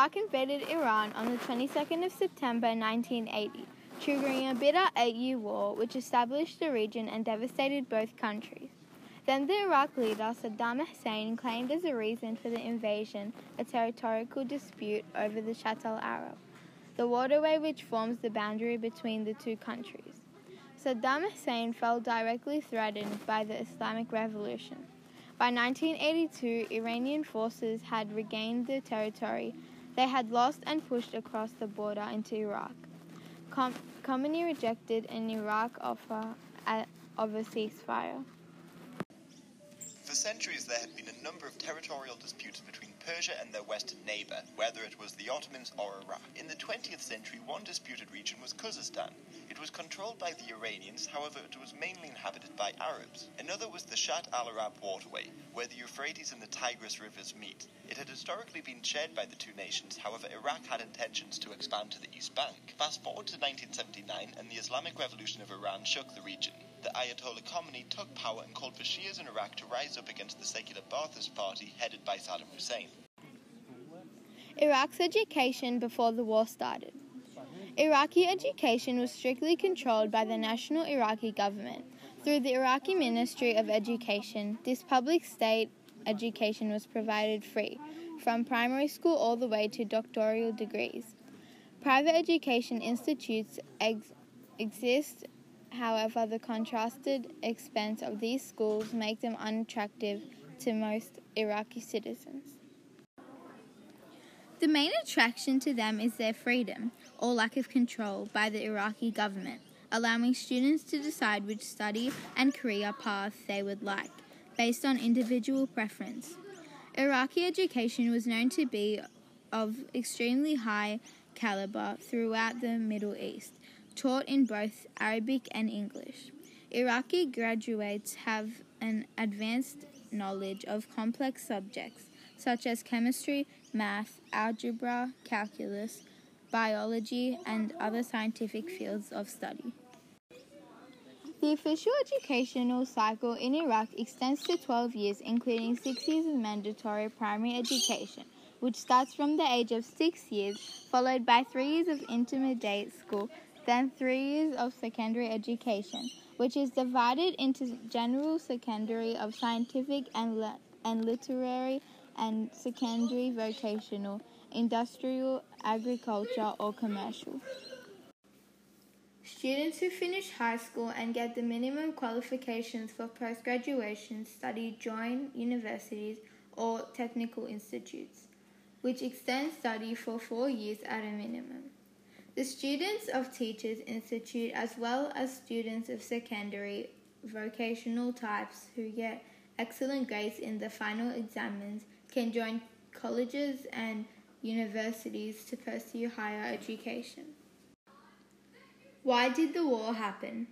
Iraq invaded Iran on the 22nd of September 1980, triggering a bitter eight year war which established the region and devastated both countries. Then the Iraq leader Saddam Hussein claimed as a reason for the invasion a territorial dispute over the Shatt al Arab, the waterway which forms the boundary between the two countries. Saddam Hussein felt directly threatened by the Islamic Revolution. By 1982, Iranian forces had regained the territory they had lost and pushed across the border into Iraq. Com- Khomeini rejected an Iraq offer of a ceasefire. For centuries, there had been a number of territorial disputes between Persia and their western neighbor, whether it was the Ottomans or Iraq. In the 20th century, one disputed region was Khuzestan. It was controlled by the Iranians, however, it was mainly inhabited by Arabs. Another was the Shatt al Arab waterway, where the Euphrates and the Tigris rivers meet. It had historically been shared by the two nations, however, Iraq had intentions to expand to the East Bank. Fast forward to 1979, and the Islamic Revolution of Iran shook the region the Ayatollah Khomeini took power and called for Shias in Iraq to rise up against the secular Ba'athist Party headed by Saddam Hussein. Iraq's education before the war started. Iraqi education was strictly controlled by the national Iraqi government. Through the Iraqi Ministry of Education, this public state education was provided free, from primary school all the way to doctoral degrees. Private education institutes ex- exist However, the contrasted expense of these schools make them unattractive to most Iraqi citizens. The main attraction to them is their freedom, or lack of control, by the Iraqi government, allowing students to decide which study and career path they would like, based on individual preference. Iraqi education was known to be of extremely high caliber throughout the Middle East, taught in both Arabic and English. Iraqi graduates have an advanced knowledge of complex subjects such as chemistry, math, algebra, calculus, biology, and other scientific fields of study. The official educational cycle in Iraq extends to 12 years, including six years of mandatory primary education, which starts from the age of six years, followed by three years of intermediate school, then three years of secondary education, which is divided into general secondary of scientific and, le- and literary and secondary vocational, industrial, agriculture, or commercial. Students who finish high school and get the minimum qualifications for post graduation study join universities or technical institutes, which extend study for four years at a minimum. The students of Teachers Institute, as well as students of secondary vocational types who get excellent grades in the final exams, can join colleges and universities to pursue higher education. Why did the war happen?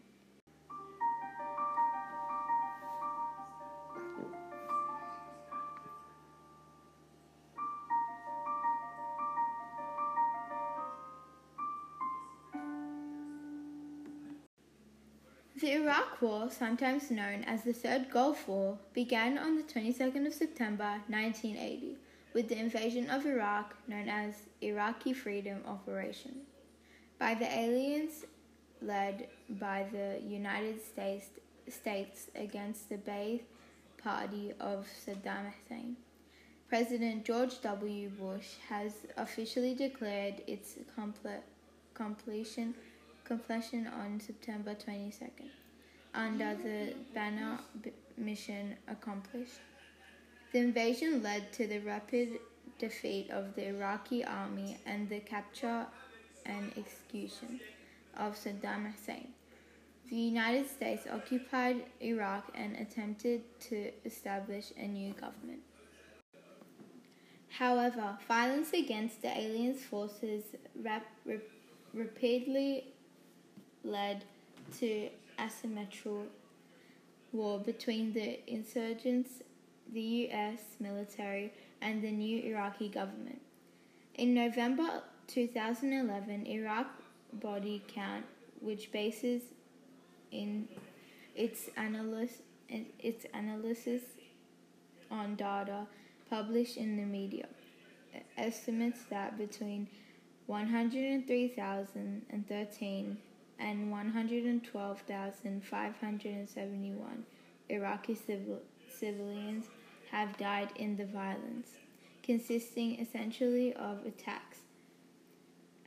The Iraq War, sometimes known as the Third Gulf War, began on the 22nd of September 1980 with the invasion of Iraq known as Iraqi Freedom Operation by the aliens led by the United States, States against the Ba'ath Party of Saddam Hussein. President George W. Bush has officially declared its completion completion on September 22nd under the banner Mission Accomplished. The invasion led to the rapid defeat of the Iraqi army and the capture and execution of Saddam Hussein. The United States occupied Iraq and attempted to establish a new government. However, violence against the aliens' forces rap- rap- repeatedly led to asymmetrical war between the insurgents, the US military, and the new Iraqi government. In November 2011, Iraq body count, which bases in its analysis, its analysis on data published in the media, estimates that between 103,013 and 112,571 Iraqi civil, civilians have died in the violence, consisting essentially of attacks,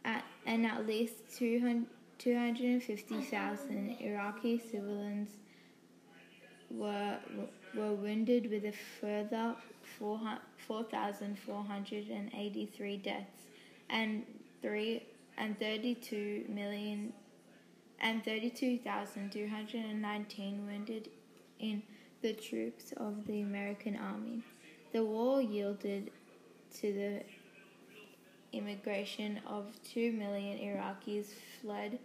at, and at least 250,000 Iraqi civilians were were wounded with a further 4,483 deaths and three and 32 million and 32,219 wounded in the troops of the American Army. The war yielded to the immigration of 2 million Iraqis fled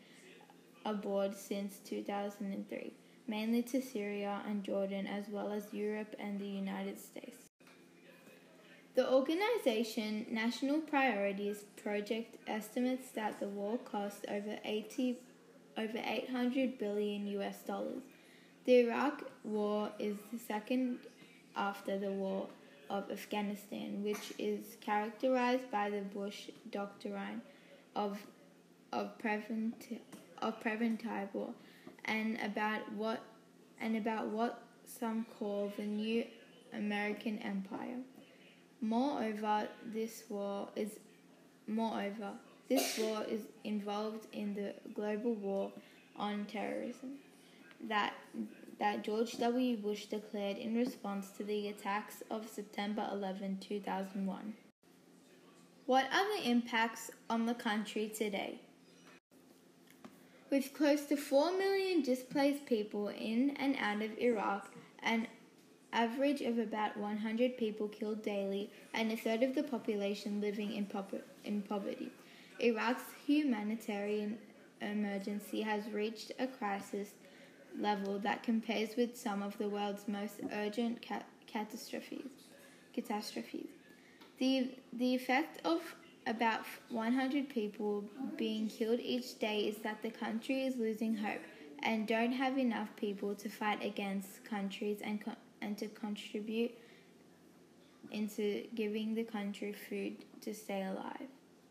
abroad since 2003 mainly to Syria and Jordan, as well as Europe and the United States. The organization National Priorities Project estimates that the war cost over 80 over 800 billion US dollars. The Iraq war is the second after the war of Afghanistan, which is characterized by the Bush doctrine of of prevent of preventive war and about what and about what some call the new American empire. Moreover, this war is moreover this war is involved in the global war on terrorism that that George W. Bush declared in response to the attacks of September 11, 2001. What are the impacts on the country today? With close to 4 million displaced people in and out of Iraq, an average of about 100 people killed daily, and a third of the population living in, in poverty, Iraq's humanitarian emergency has reached a crisis level that compares with some of the world's most urgent ca- catastrophes. catastrophes. The, the effect of about 100 people being killed each day is that the country is losing hope and don't have enough people to fight against countries and, co- and to contribute into giving the country food to stay alive.